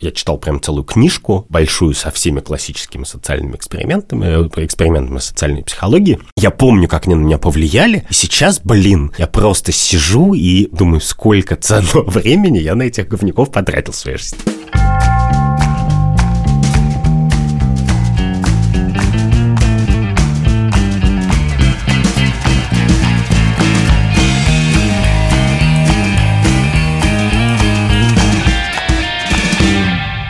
Я читал прям целую книжку, большую, со всеми классическими социальными экспериментами, э, экспериментами социальной психологии. Я помню, как они на меня повлияли. И сейчас, блин, я просто сижу и думаю, сколько ценного времени я на этих говняков потратил в своей жизни.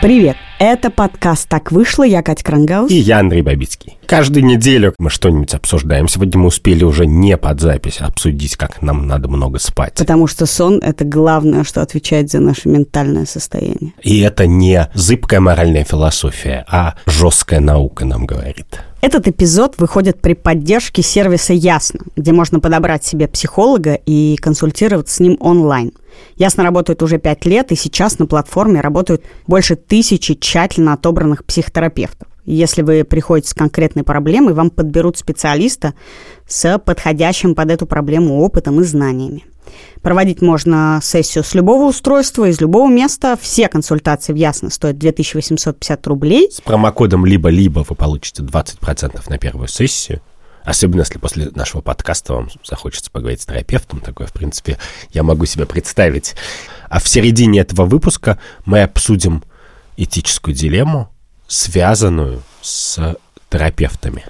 Привет! Это подкаст «Так вышло». Я Катя Крангаус. И я Андрей Бабицкий. Каждую неделю мы что-нибудь обсуждаем. Сегодня мы успели уже не под запись обсудить, как нам надо много спать. Потому что сон – это главное, что отвечает за наше ментальное состояние. И это не зыбкая моральная философия, а жесткая наука нам говорит. Этот эпизод выходит при поддержке сервиса «Ясно», где можно подобрать себе психолога и консультироваться с ним онлайн. «Ясно» работает уже пять лет, и сейчас на платформе работают больше тысячи тщательно отобранных психотерапевтов. Если вы приходите с конкретной проблемой, вам подберут специалиста с подходящим под эту проблему опытом и знаниями. Проводить можно сессию с любого устройства, из любого места. Все консультации в Ясно стоят 2850 рублей. С промокодом «либо-либо» вы получите 20% на первую сессию. Особенно, если после нашего подкаста вам захочется поговорить с терапевтом. Такое, в принципе, я могу себе представить. А в середине этого выпуска мы обсудим этическую дилемму, связанную с терапевтами.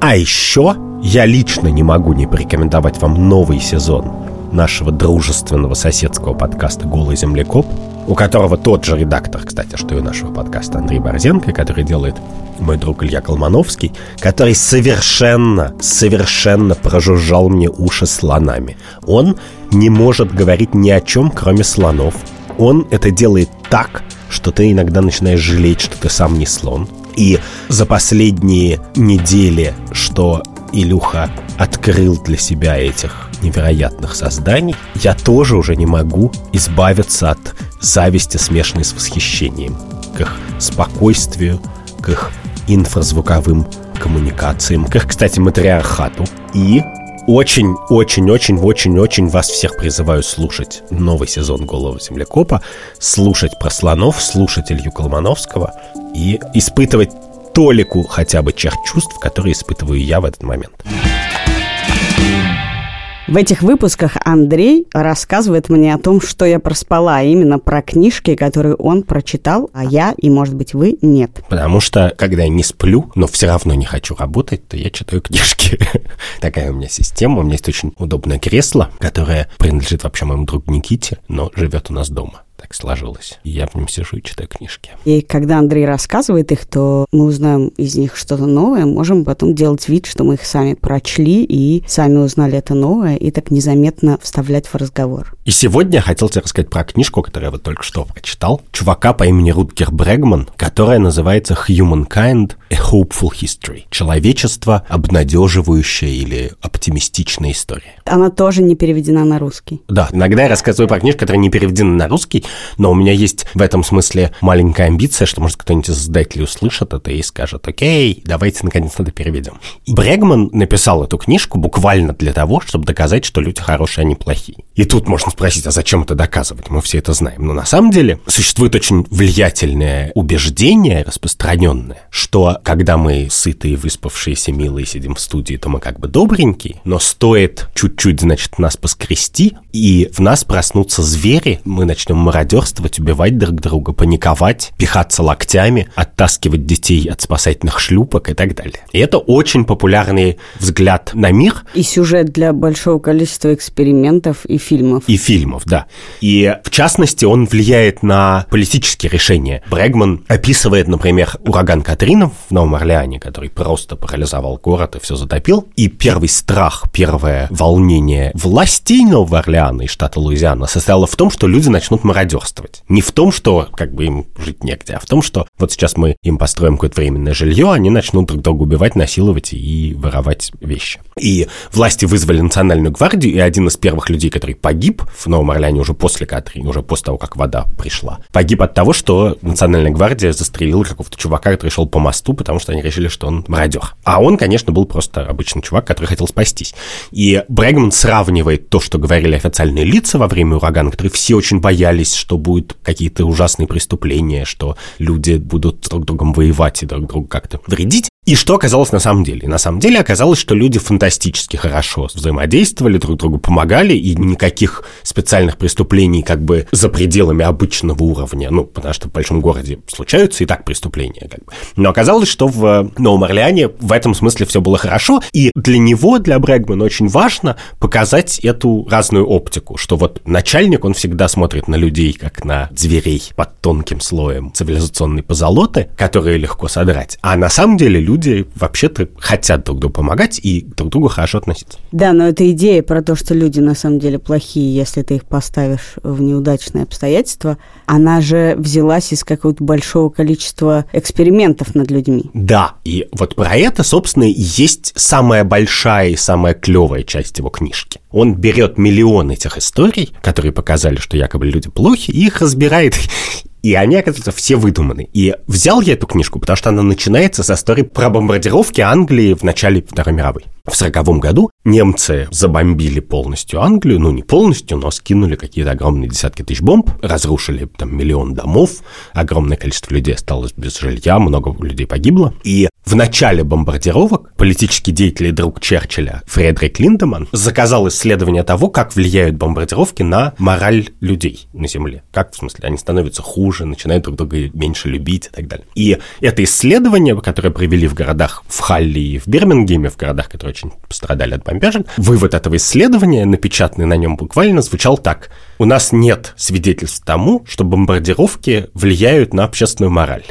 А еще я лично не могу не порекомендовать вам новый сезон нашего дружественного соседского подкаста «Голый землекоп», у которого тот же редактор, кстати, что и нашего подкаста Андрей Борзенко, который делает мой друг Илья Колмановский, который совершенно, совершенно прожужжал мне уши слонами. Он не может говорить ни о чем, кроме слонов. Он это делает так, что ты иногда начинаешь жалеть, что ты сам не слон. И за последние недели, что Илюха открыл для себя этих невероятных созданий, я тоже уже не могу избавиться от зависти, смешанной с восхищением к их спокойствию, к их инфразвуковым коммуникациям, к их, кстати, матриархату. И очень-очень-очень-очень-очень вас всех призываю слушать новый сезон «Голого землекопа», слушать про слонов, слушать Илью Колмановского и испытывать толику хотя бы тех чувств, которые испытываю я в этот момент. В этих выпусках Андрей рассказывает мне о том, что я проспала, а именно про книжки, которые он прочитал, а я и, может быть, вы нет. Потому что, когда я не сплю, но все равно не хочу работать, то я читаю книжки. Такая у меня система. У меня есть очень удобное кресло, которое принадлежит вообще моему другу Никите, но живет у нас дома так сложилось. я в нем сижу и читаю книжки. И когда Андрей рассказывает их, то мы узнаем из них что-то новое, можем потом делать вид, что мы их сами прочли и сами узнали это новое, и так незаметно вставлять в разговор. И сегодня я хотел тебе рассказать про книжку, которую я вот только что прочитал. Чувака по имени Рутгер Брэгман, которая называется «Humankind – A Hopeful History». Человечество – обнадеживающая или оптимистичная история. Она тоже не переведена на русский. Да, иногда я рассказываю про книжку, которая не переведена на русский, но у меня есть в этом смысле маленькая амбиция, что, может, кто-нибудь из издателей услышит это и скажет, окей, давайте наконец-то это переведем. Брегман написал эту книжку буквально для того, чтобы доказать, что люди хорошие, а не плохие. И тут можно спросить, а зачем это доказывать? Мы все это знаем. Но на самом деле существует очень влиятельное убеждение, распространенное, что когда мы сытые, выспавшиеся, милые сидим в студии, то мы как бы добренькие, но стоит чуть-чуть, значит, нас поскрести, и в нас проснутся звери, мы начнем мародерствовать, убивать друг друга, паниковать, пихаться локтями, оттаскивать детей от спасательных шлюпок и так далее. И это очень популярный взгляд на мир. И сюжет для большого количества экспериментов и фильмов. И фильмов, да. И в частности он влияет на политические решения. Брэгман описывает, например, ураган Катрина в Новом Орлеане, который просто парализовал город и все затопил. И первый страх, первое волнение властей Нового Орлеана и штата Луизиана состояло в том, что люди начнут мародерствовать мародерствовать. Не в том, что как бы им жить негде, а в том, что вот сейчас мы им построим какое-то временное жилье, они начнут друг друга убивать, насиловать и воровать вещи. И власти вызвали национальную гвардию, и один из первых людей, который погиб, в Новом Орлеане уже после Катрин, уже после того, как вода пришла. Погиб от того, что Национальная гвардия застрелила какого-то чувака, который шел по мосту, потому что они решили, что он мародер. А он, конечно, был просто обычный чувак, который хотел спастись. И Брэгман сравнивает то, что говорили официальные лица во время урагана, которые все очень боялись, что будут какие-то ужасные преступления, что люди будут друг другом воевать и друг другу как-то вредить. И что оказалось на самом деле? На самом деле оказалось, что люди фантастически хорошо взаимодействовали, друг другу помогали, и никаких специальных преступлений как бы за пределами обычного уровня, ну, потому что в большом городе случаются и так преступления, как бы. Но оказалось, что в Новом Орлеане в этом смысле все было хорошо, и для него, для Брэгмана, очень важно показать эту разную оптику, что вот начальник, он всегда смотрит на людей, как на зверей под тонким слоем цивилизационной позолоты, которые легко содрать, а на самом деле люди люди вообще-то хотят друг другу помогать и друг к другу хорошо относиться. Да, но эта идея про то, что люди на самом деле плохие, если ты их поставишь в неудачные обстоятельства, она же взялась из какого-то большого количества экспериментов над людьми. Да, и вот про это, собственно, и есть самая большая и самая клевая часть его книжки. Он берет миллион этих историй, которые показали, что якобы люди плохи, и их разбирает и они, оказывается, все выдуманы. И взял я эту книжку, потому что она начинается со истории про бомбардировки Англии в начале Второй мировой. В сороковом году немцы забомбили полностью Англию, ну не полностью, но скинули какие-то огромные десятки тысяч бомб, разрушили там миллион домов, огромное количество людей осталось без жилья, много людей погибло. И в начале бомбардировок политический деятель и друг Черчилля Фредерик Линдеман заказал исследование того, как влияют бомбардировки на мораль людей на Земле. Как, в смысле, они становятся хуже, начинают друг друга меньше любить и так далее. И это исследование, которое провели в городах в Халли и в Бирмингеме, в городах, которые очень пострадали от бомбежек. Вывод этого исследования, напечатанный на нем буквально, звучал так. У нас нет свидетельств тому, что бомбардировки влияют на общественную мораль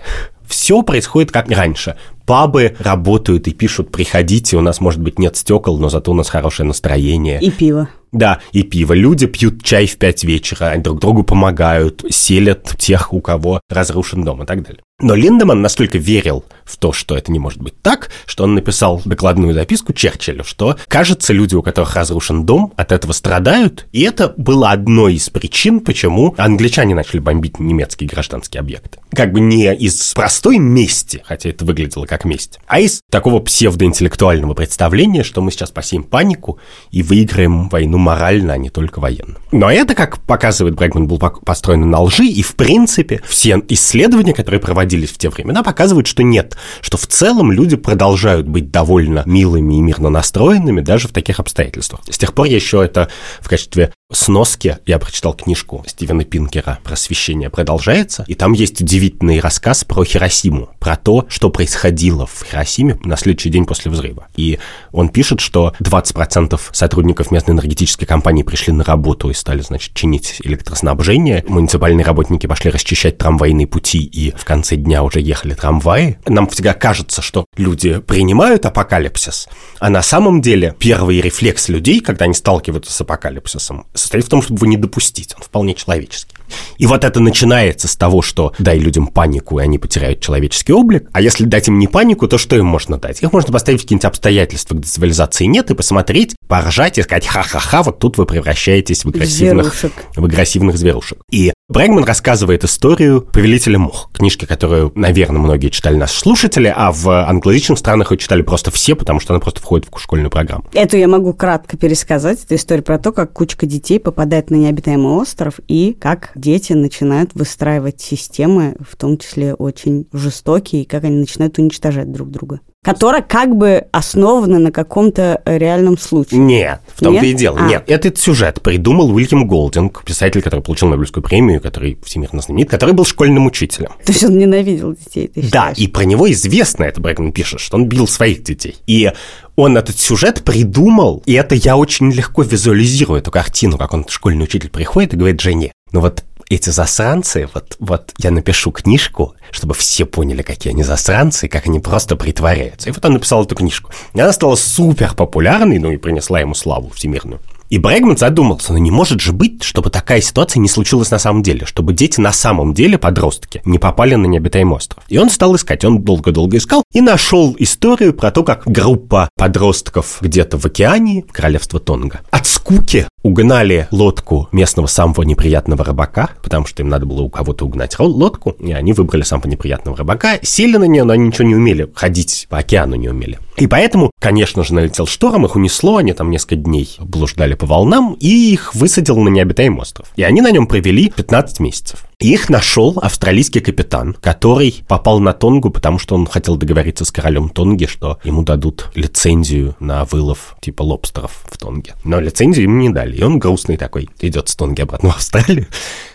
все происходит как раньше. Пабы работают и пишут, приходите, у нас, может быть, нет стекол, но зато у нас хорошее настроение. И пиво. Да, и пиво. Люди пьют чай в пять вечера, они друг другу помогают, селят тех, у кого разрушен дом и так далее. Но Линдеман настолько верил в то, что это не может быть так, что он написал докладную записку Черчиллю, что, кажется, люди, у которых разрушен дом, от этого страдают, и это было одной из причин, почему англичане начали бомбить немецкие гражданские объекты. Как бы не из простой мести, хотя это выглядело как месть, а из такого псевдоинтеллектуального представления, что мы сейчас посеем панику и выиграем войну морально, а не только военно. Но это, как показывает Брэгман, был построено на лжи, и, в принципе, все исследования, которые проводили проводились в те времена, показывают, что нет, что в целом люди продолжают быть довольно милыми и мирно настроенными даже в таких обстоятельствах. С тех пор еще это в качестве сноски я прочитал книжку Стивена Пинкера «Просвещение продолжается», и там есть удивительный рассказ про Хиросиму, про то, что происходило в Хиросиме на следующий день после взрыва. И он пишет, что 20% сотрудников местной энергетической компании пришли на работу и стали, значит, чинить электроснабжение. Муниципальные работники пошли расчищать трамвайные пути, и в конце дня уже ехали трамваи. Нам всегда кажется, что люди принимают апокалипсис, а на самом деле первый рефлекс людей, когда они сталкиваются с апокалипсисом, состоит в том, чтобы его не допустить. Он вполне человеческий. И вот это начинается с того, что дай людям панику, и они потеряют человеческий облик. А если дать им не панику, то что им можно дать? Их можно поставить в какие-нибудь обстоятельства, где цивилизации нет, и посмотреть, поржать и сказать, ха-ха-ха, вот тут вы превращаетесь в агрессивных, зверушек. в агрессивных зверушек. И Брэгман рассказывает историю «Повелителя мух», книжки, которую, наверное, многие читали наши слушатели, а в англоязычных странах ее читали просто все, потому что она просто входит в школьную программу. Эту я могу кратко пересказать. Это история про то, как кучка детей попадает на необитаемый остров и как дети начинают выстраивать системы, в том числе очень жестокие, и как они начинают уничтожать друг друга которая как бы основана на каком-то реальном случае. Нет, в том-то и дело. А. Нет, этот сюжет придумал Уильям Голдинг, писатель, который получил Нобелевскую премию, который всемирно знаменит, который был школьным учителем. То есть он ненавидел детей, ты Да, и про него известно, это Брэкман пишет, что он бил своих детей. И он этот сюжет придумал, и это я очень легко визуализирую, эту картину, как он, школьный учитель, приходит и говорит жене, ну вот эти засранцы, вот, вот я напишу книжку, чтобы все поняли, какие они засранцы, как они просто притворяются. И вот он написал эту книжку. И она стала супер популярной, ну и принесла ему славу всемирную. И Брэгман задумался, ну не может же быть, чтобы такая ситуация не случилась на самом деле, чтобы дети на самом деле, подростки, не попали на необитаемый остров. И он стал искать, он долго-долго искал и нашел историю про то, как группа подростков где-то в океане, королевство Тонга, отскочила скуки угнали лодку местного самого неприятного рыбака, потому что им надо было у кого-то угнать лодку, и они выбрали самого неприятного рыбака, сели на нее, но они ничего не умели, ходить по океану не умели. И поэтому, конечно же, налетел шторм, их унесло, они там несколько дней блуждали по волнам, и их высадил на необитаемый остров. И они на нем провели 15 месяцев. Их нашел австралийский капитан, который попал на Тонгу, потому что он хотел договориться с королем Тонги, что ему дадут лицензию на вылов типа лобстеров в Тонге. Но лицензию ему не дали, и он грустный такой, идет с Тонги обратно в Австралию.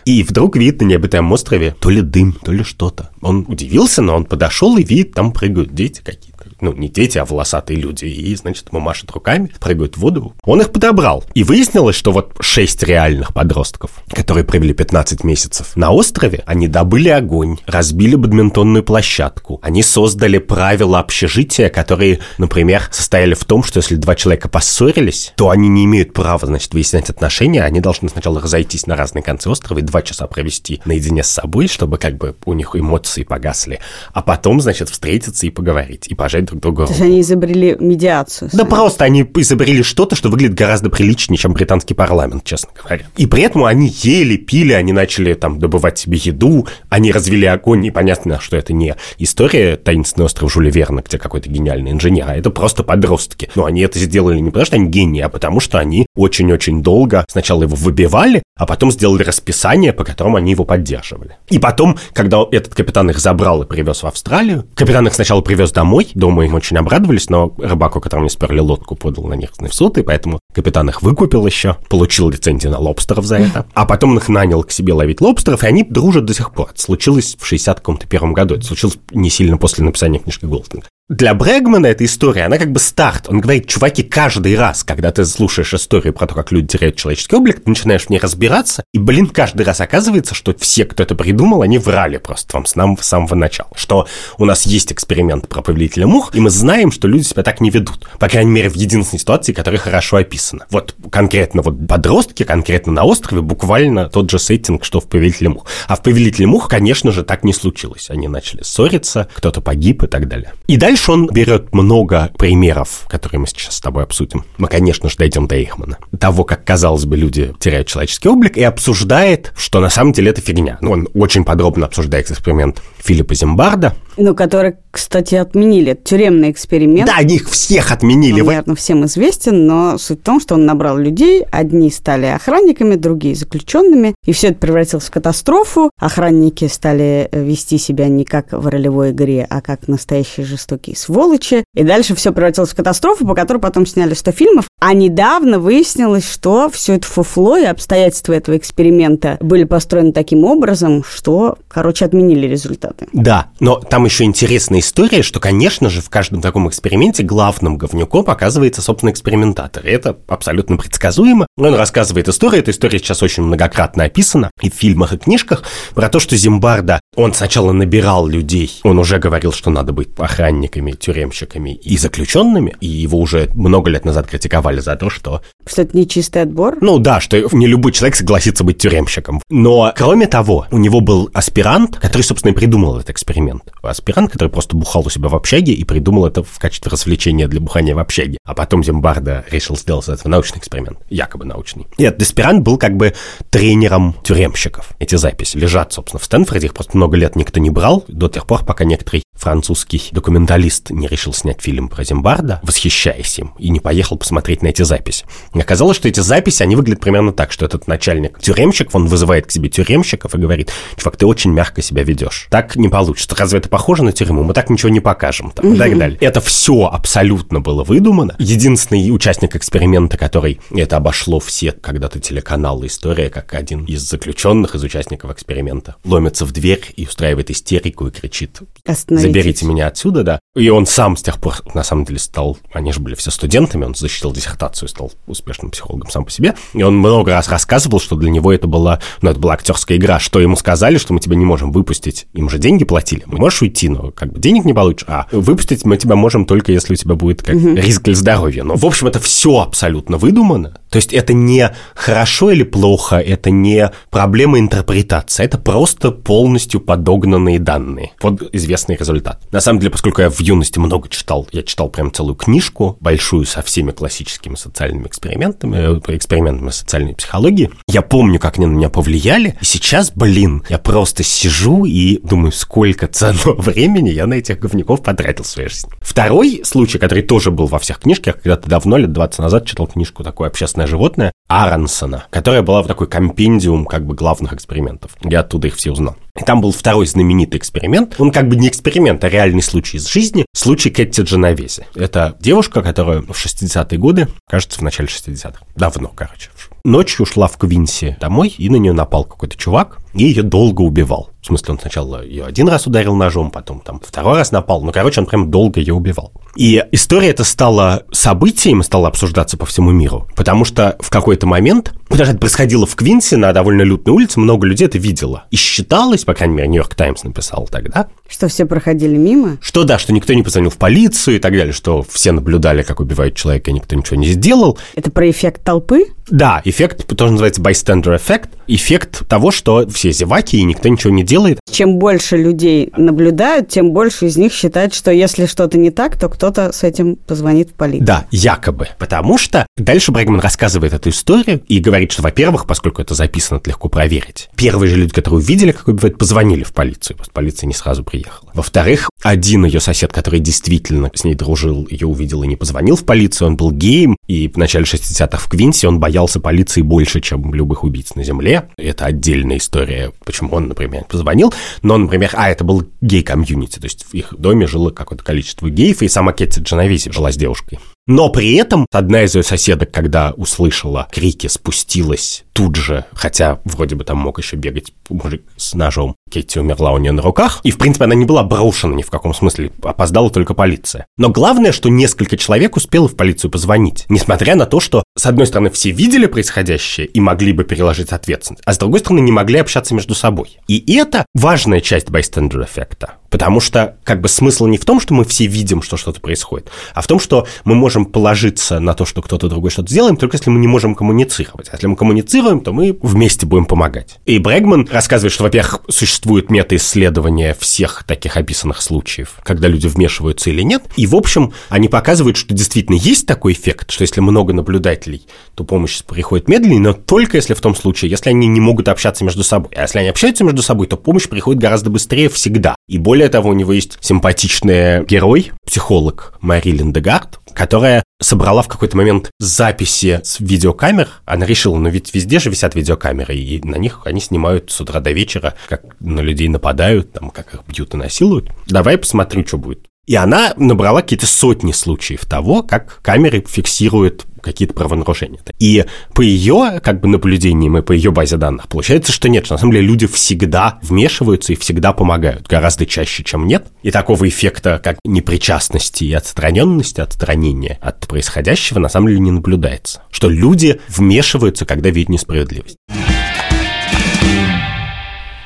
И вдруг видит на необитаемом острове то ли дым, то ли что-то. Он удивился, но он подошел и видит, там прыгают дети какие-то ну, не дети, а волосатые люди, и, значит, ему машет руками, прыгают в воду. Он их подобрал. И выяснилось, что вот шесть реальных подростков, которые провели 15 месяцев на острове, они добыли огонь, разбили бадминтонную площадку, они создали правила общежития, которые, например, состояли в том, что если два человека поссорились, то они не имеют права, значит, выяснять отношения, они должны сначала разойтись на разные концы острова и два часа провести наедине с собой, чтобы как бы у них эмоции погасли, а потом, значит, встретиться и поговорить, и пожать друг другу То есть они изобрели медиацию. Да просто они изобрели что-то, что выглядит гораздо приличнее, чем британский парламент, честно говоря. И при этом они ели, пили, они начали там добывать себе еду, они развели огонь, и понятно, что это не история «Таинственный остров Жюля Верна», где какой-то гениальный инженер, а это просто подростки. Но они это сделали не потому, что они гении, а потому, что они очень-очень долго сначала его выбивали, а потом сделали расписание, по которому они его поддерживали. И потом, когда этот капитан их забрал и привез в Австралию, капитан их сначала привез домой, дома им очень обрадовались, но рыбак, у которого не сперли лодку, подал на них в суд, и поэтому капитан их выкупил еще, получил лицензию на лобстеров за это, а потом их нанял к себе ловить лобстеров, и они дружат до сих пор. Это случилось в 61 году, это случилось не сильно после написания книжки Голдинга. Для Брэгмана эта история, она как бы старт. Он говорит, чуваки, каждый раз, когда ты слушаешь историю про то, как люди теряют человеческий облик, ты начинаешь в ней разбираться, и, блин, каждый раз оказывается, что все, кто это придумал, они врали просто вам с нам с самого начала. Что у нас есть эксперимент про повелителя мух, и мы знаем, что люди себя так не ведут. По крайней мере, в единственной ситуации, которая хорошо описана. Вот конкретно вот подростки, конкретно на острове, буквально тот же сеттинг, что в повелителе мух. А в повелителе мух, конечно же, так не случилось. Они начали ссориться, кто-то погиб и так далее. И Дальше он берет много примеров, которые мы сейчас с тобой обсудим. Мы, конечно же, дойдем до Эйхмана. Того, как, казалось бы, люди теряют человеческий облик, и обсуждает, что на самом деле это фигня. Ну, он очень подробно обсуждает эксперимент Филиппа Зимбарда. Ну, который, кстати, отменили. Тюремный эксперимент. Да, они их всех отменили. Он, наверное, всем известен, но суть в том, что он набрал людей. Одни стали охранниками, другие заключенными. И все это превратилось в катастрофу. Охранники стали вести себя не как в ролевой игре, а как настоящие жестокие сволочи. И дальше все превратилось в катастрофу, по которой потом сняли 100 фильмов. А недавно выяснилось, что все это фуфло и обстоятельства этого эксперимента были построены таким образом, что, короче, отменили результаты. Да, но там еще интересная история, что, конечно же, в каждом таком эксперименте главным говнюком оказывается, собственно, экспериментатор. И это абсолютно предсказуемо. Он рассказывает историю. Эта история сейчас очень многократно описана и в фильмах, и книжках про то, что Зимбарда, он сначала набирал людей. Он уже говорил, что надо быть охранниками, тюремщиками и заключенными. И его уже много лет назад критиковали за то, что... Что это не чистый отбор? Ну да, что не любой человек согласится быть тюремщиком. Но, кроме того, у него был аспирант, который, собственно, и придумал этот эксперимент. Аспирант, который просто бухал у себя в общаге и придумал это в качестве развлечения для бухания в общаге. А потом Зимбарда решил сделать из этого научный эксперимент, якобы научный. И этот аспирант был как бы тренером тюремщиков. Эти записи лежат, собственно, в Стэнфорде, их просто много лет никто не брал, до тех пор, пока некоторый французский документалист не решил снять фильм про Зимбарда, восхищаясь им, и не поехал посмотреть на эти записи. И оказалось, что эти записи, они выглядят примерно так, что этот начальник тюремщик, он вызывает к себе тюремщиков и говорит, чувак, ты очень мягко себя ведешь. Так не получится. Разве это похоже на тюрьму? Мы так ничего не покажем. Там, и так далее. Это все абсолютно было выдумано. Единственный участник эксперимента, который это обошло все когда-то телеканалы «История», как один из заключенных, из участников эксперимента, ломится в дверь и устраивает истерику и кричит «Заберите меня отсюда», да. И он сам с тех пор, на самом деле, стал... Они же были все студентами, он защитил диссертацию, стал успешным психологом сам по себе. И он много раз рассказывал, что для него это была, ну, это была актерская игра, что ему сказали, что мы тебя не можем выпустить. Им же деньги платили. Можешь уйти, но как бы денег не получишь. А выпустить мы тебя можем только, если у тебя будет как угу. риск для здоровья. Но, в общем, это все абсолютно выдумано. То есть это не хорошо или плохо, это не проблема интерпретации, это просто полностью подогнанные данные под известный результат. На самом деле, поскольку я в юности много читал, я читал прям целую книжку, большую со всеми классическими социальными экспериментами, э, экспериментами социальной психологии, я помню, как они на меня повлияли, и сейчас, блин, я просто сижу и думаю, сколько ценного времени я на этих говняков потратил в своей жизни. Второй случай, который тоже был во всех книжках, когда-то давно, лет 20 назад, читал книжку такой общественной «Красное животное» Аронсона, которая была в такой компендиум как бы главных экспериментов. Я оттуда их все узнал. И там был второй знаменитый эксперимент. Он как бы не эксперимент, а реальный случай из жизни. Случай Кэти Дженовези. Это девушка, которая в 60-е годы, кажется, в начале 60-х, давно, короче, ночью ушла в Квинси домой, и на нее напал какой-то чувак, и ее долго убивал. В смысле, он сначала ее один раз ударил ножом, потом там второй раз напал. Ну, короче, он прям долго ее убивал. И история эта стала событием, стала обсуждаться по всему миру, потому что в какой-то момент, потому что это происходило в Квинсе на довольно лютной улице, много людей это видело. И считалось, по крайней мере, Нью-Йорк Таймс написал тогда, что все проходили мимо? Что да, что никто не позвонил в полицию и так далее, что все наблюдали, как убивают человека, и никто ничего не сделал. Это про эффект толпы? Да, эффект тоже называется bystander effect. Эффект того, что все зеваки, и никто ничего не делает. Чем больше людей наблюдают, тем больше из них считают, что если что-то не так, то кто-то с этим позвонит в полицию. Да, якобы. Потому что дальше Брэгман рассказывает эту историю и говорит, что, во-первых, поскольку это записано, это легко проверить. Первые же люди, которые увидели, как убивают, позвонили в полицию. Просто полиция не сразу приехала приехала. Во-вторых, один ее сосед, который действительно с ней дружил, ее увидел и не позвонил в полицию, он был геем, и в начале 60-х в Квинсе он боялся полиции больше, чем любых убийц на земле. Это отдельная история, почему он, например, позвонил. Но, например, а, это был гей-комьюнити, то есть в их доме жило какое-то количество геев, и сама Кетти Дженовиси жила с девушкой. Но при этом одна из ее соседок, когда услышала крики, спустилась тут же, хотя вроде бы там мог еще бегать мужик с ножом. Кетти умерла у нее на руках, и, в принципе, она не была брошена ни в каком смысле, опоздала только полиция. Но главное, что несколько человек успело в полицию позвонить, несмотря на то, что, с одной стороны, все видели происходящее и могли бы переложить ответственность, а с другой стороны, не могли общаться между собой. И это важная часть bystander эффекта. Потому что как бы смысл не в том, что мы все видим, что что-то происходит, а в том, что мы можем положиться на то, что кто-то другой что-то сделает, только если мы не можем коммуницировать. А если мы коммуницируем, то мы вместе будем помогать. И Брэгман рассказывает, что, во-первых, существует метаисследование всех таких описанных случаев, когда люди вмешиваются или нет. И, в общем, они показывают, что действительно есть такой эффект, что если много наблюдателей, то помощь приходит медленнее, но только если в том случае, если они не могут общаться между собой. А если они общаются между собой, то помощь приходит гораздо быстрее всегда. И более более того, у него есть симпатичный герой, психолог Марилин Дегард, которая собрала в какой-то момент записи с видеокамер. Она решила, ну ведь везде же висят видеокамеры, и на них они снимают с утра до вечера, как на людей нападают, там, как их бьют и насилуют. Давай посмотрю, что будет. И она набрала какие-то сотни случаев того, как камеры фиксируют какие-то правонарушения. И по ее как бы наблюдениям и по ее базе данных получается, что нет, что на самом деле люди всегда вмешиваются и всегда помогают, гораздо чаще, чем нет. И такого эффекта, как непричастности и отстраненности, отстранения от происходящего на самом деле не наблюдается. Что люди вмешиваются, когда видят несправедливость.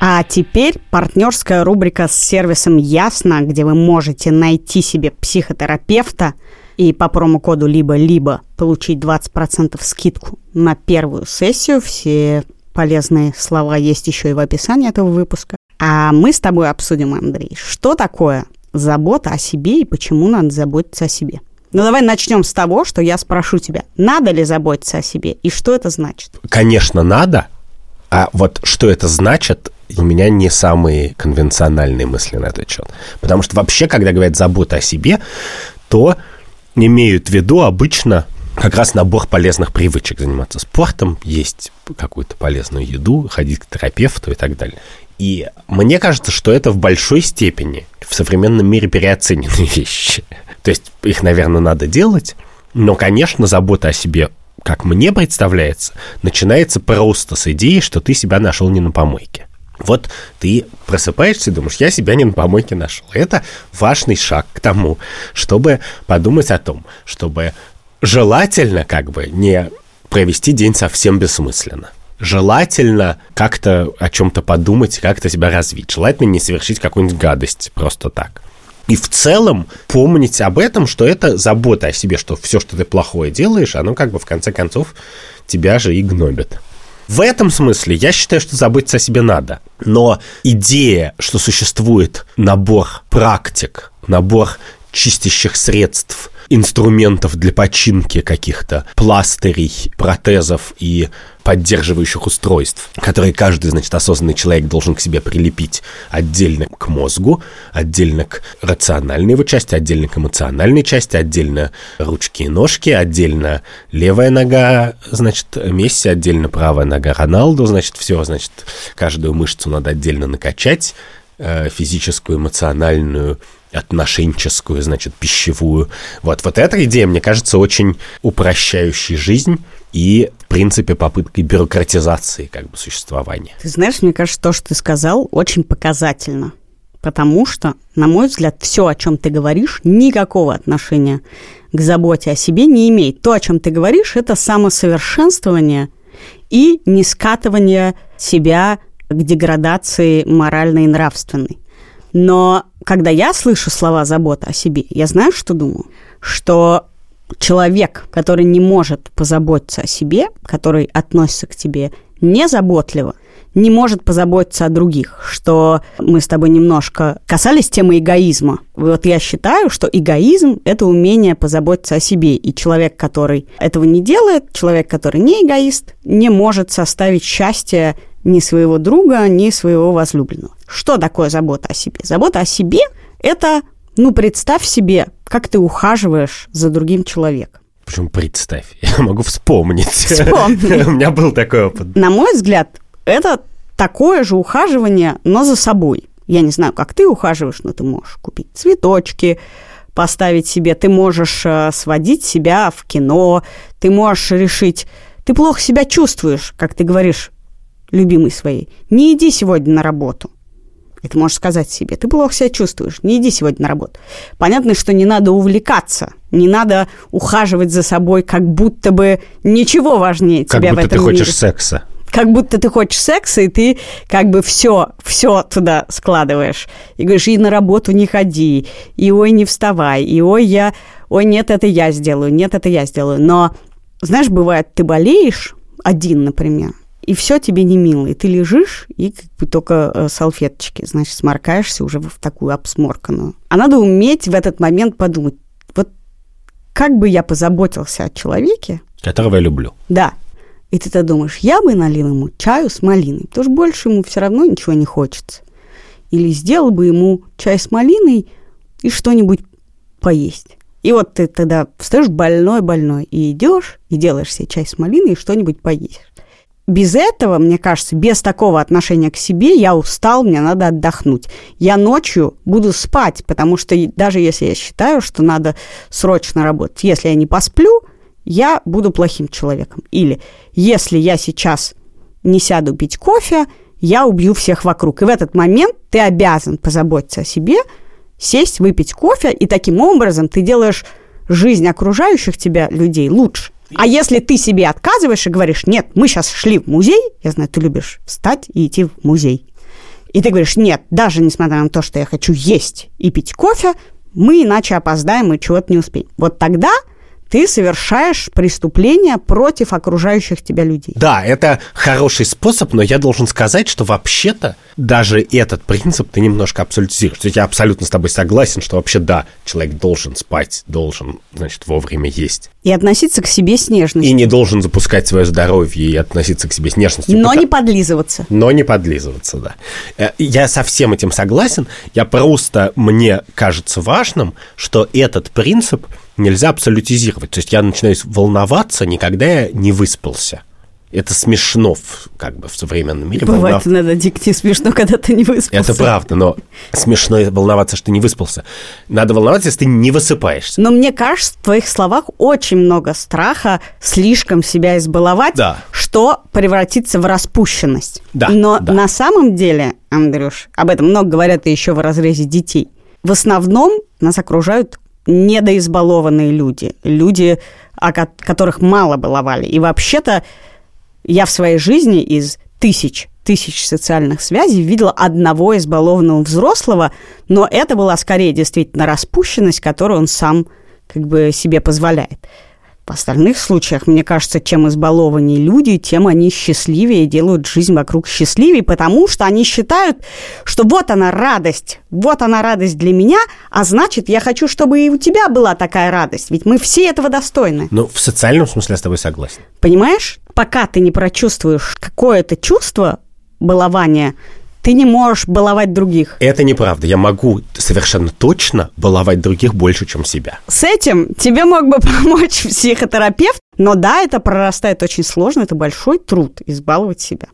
А теперь партнерская рубрика с сервисом Ясно, где вы можете найти себе психотерапевта – и по промокоду либо-либо получить 20% скидку на первую сессию. Все полезные слова есть еще и в описании этого выпуска. А мы с тобой обсудим, Андрей, что такое забота о себе и почему надо заботиться о себе. Ну давай начнем с того, что я спрошу тебя, надо ли заботиться о себе и что это значит? Конечно, надо. А вот что это значит, у меня не самые конвенциональные мысли на этот счет. Потому что вообще, когда говорят забота о себе, то имеют в виду обычно как раз набор полезных привычек заниматься спортом, есть какую-то полезную еду, ходить к терапевту и так далее. И мне кажется, что это в большой степени в современном мире переоцененные вещи. То есть их, наверное, надо делать, но, конечно, забота о себе, как мне представляется, начинается просто с идеи, что ты себя нашел не на помойке. Вот ты просыпаешься и думаешь, я себя не на помойке нашел. Это важный шаг к тому, чтобы подумать о том, чтобы желательно как бы не провести день совсем бессмысленно. Желательно как-то о чем-то подумать, как-то себя развить. Желательно не совершить какую-нибудь гадость просто так. И в целом помнить об этом, что это забота о себе, что все, что ты плохое делаешь, оно как бы в конце концов тебя же и гнобит. В этом смысле я считаю, что заботиться о себе надо. Но идея, что существует набор практик, набор чистящих средств, инструментов для починки каких-то пластырей, протезов и поддерживающих устройств, которые каждый, значит, осознанный человек должен к себе прилепить отдельно к мозгу, отдельно к рациональной его части, отдельно к эмоциональной части, отдельно ручки и ножки, отдельно левая нога, значит, Месси, отдельно правая нога Роналду, значит, все, значит, каждую мышцу надо отдельно накачать, э, физическую, эмоциональную, отношенческую, значит, пищевую. Вот, вот эта идея, мне кажется, очень упрощающей жизнь и, в принципе, попыткой бюрократизации как бы существования. Ты знаешь, мне кажется, то, что ты сказал, очень показательно. Потому что, на мой взгляд, все, о чем ты говоришь, никакого отношения к заботе о себе не имеет. То, о чем ты говоришь, это самосовершенствование и не скатывание себя к деградации моральной и нравственной. Но когда я слышу слова «забота о себе», я знаю, что думаю? Что человек, который не может позаботиться о себе, который относится к тебе незаботливо, не может позаботиться о других, что мы с тобой немножко касались темы эгоизма. Вот я считаю, что эгоизм – это умение позаботиться о себе, и человек, который этого не делает, человек, который не эгоист, не может составить счастье ни своего друга, ни своего возлюбленного. Что такое забота о себе? Забота о себе – это, ну, представь себе, как ты ухаживаешь за другим человеком. Почему представь? Я могу вспомнить. Вспомни. У меня был такой опыт. На мой взгляд, это такое же ухаживание, но за собой. Я не знаю, как ты ухаживаешь, но ты можешь купить цветочки, поставить себе, ты можешь э, сводить себя в кино, ты можешь решить, ты плохо себя чувствуешь, как ты говоришь, любимой своей, не иди сегодня на работу. И ты можешь сказать себе, ты плохо себя чувствуешь, не иди сегодня на работу. Понятно, что не надо увлекаться, не надо ухаживать за собой, как будто бы ничего важнее как тебя будто в этом ты хочешь мире. секса. Как будто ты хочешь секса, и ты как бы все, все туда складываешь. И говоришь, и на работу не ходи, и ой, не вставай, и ой, я, ой, нет, это я сделаю, нет, это я сделаю. Но, знаешь, бывает, ты болеешь один, например, и все тебе не мило. И ты лежишь, и как бы только э, салфеточки, значит, сморкаешься уже в такую обсморканную. А надо уметь в этот момент подумать, вот как бы я позаботился о человеке, Которого я люблю. да, и ты то думаешь, я бы налил ему чаю с малиной, потому что больше ему все равно ничего не хочется. Или сделал бы ему чай с малиной и что-нибудь поесть. И вот ты тогда встаешь больной-больной и идешь, и делаешь себе чай с малиной и что-нибудь поешь без этого, мне кажется, без такого отношения к себе, я устал, мне надо отдохнуть. Я ночью буду спать, потому что даже если я считаю, что надо срочно работать, если я не посплю, я буду плохим человеком. Или если я сейчас не сяду пить кофе, я убью всех вокруг. И в этот момент ты обязан позаботиться о себе, сесть, выпить кофе, и таким образом ты делаешь жизнь окружающих тебя людей лучше. А если ты себе отказываешь и говоришь, нет, мы сейчас шли в музей, я знаю, ты любишь встать и идти в музей, и ты говоришь, нет, даже несмотря на то, что я хочу есть и пить кофе, мы иначе опоздаем и чего-то не успеем. Вот тогда ты совершаешь преступление против окружающих тебя людей. Да, это хороший способ, но я должен сказать, что вообще-то даже этот принцип ты немножко абсолютизируешь. То есть я абсолютно с тобой согласен, что вообще да, человек должен спать, должен, значит, вовремя есть. И относиться к себе с нежностью. И не должен запускать свое здоровье и относиться к себе с нежностью. Но пока- не подлизываться. но не подлизываться, да. Э, Я со всем этим согласен. Я просто, мне кажется важным, что этот принцип нельзя абсолютизировать. То есть я начинаю волноваться, никогда я не выспался. Это смешно, в- как бы, в современном мире. Бывает волнов- иногда дико смешно, когда ты не выспался. Это правда, но смешно волноваться, что не выспался. Надо волноваться, если ты не высыпаешься. Но мне кажется, в твоих словах очень много страха слишком себя избаловать, Да. что превратится в распущенность. Да, Но да. на самом деле, Андрюш, об этом много говорят и еще в разрезе детей. В основном нас окружают недоизбалованные люди, люди, о ко- которых мало баловали. И вообще-то я в своей жизни из тысяч тысяч социальных связей, видела одного избалованного взрослого, но это была скорее действительно распущенность, которую он сам как бы себе позволяет. В остальных случаях, мне кажется, чем избалованнее люди, тем они счастливее делают жизнь вокруг счастливее, потому что они считают, что вот она радость, вот она радость для меня, а значит, я хочу, чтобы и у тебя была такая радость, ведь мы все этого достойны. Ну, в социальном смысле я с тобой согласен. Понимаешь? Пока ты не прочувствуешь какое-то чувство балования, ты не можешь баловать других. Это неправда. Я могу совершенно точно баловать других больше, чем себя. С этим тебе мог бы помочь психотерапевт, но да, это прорастает очень сложно, это большой труд избаловать себя.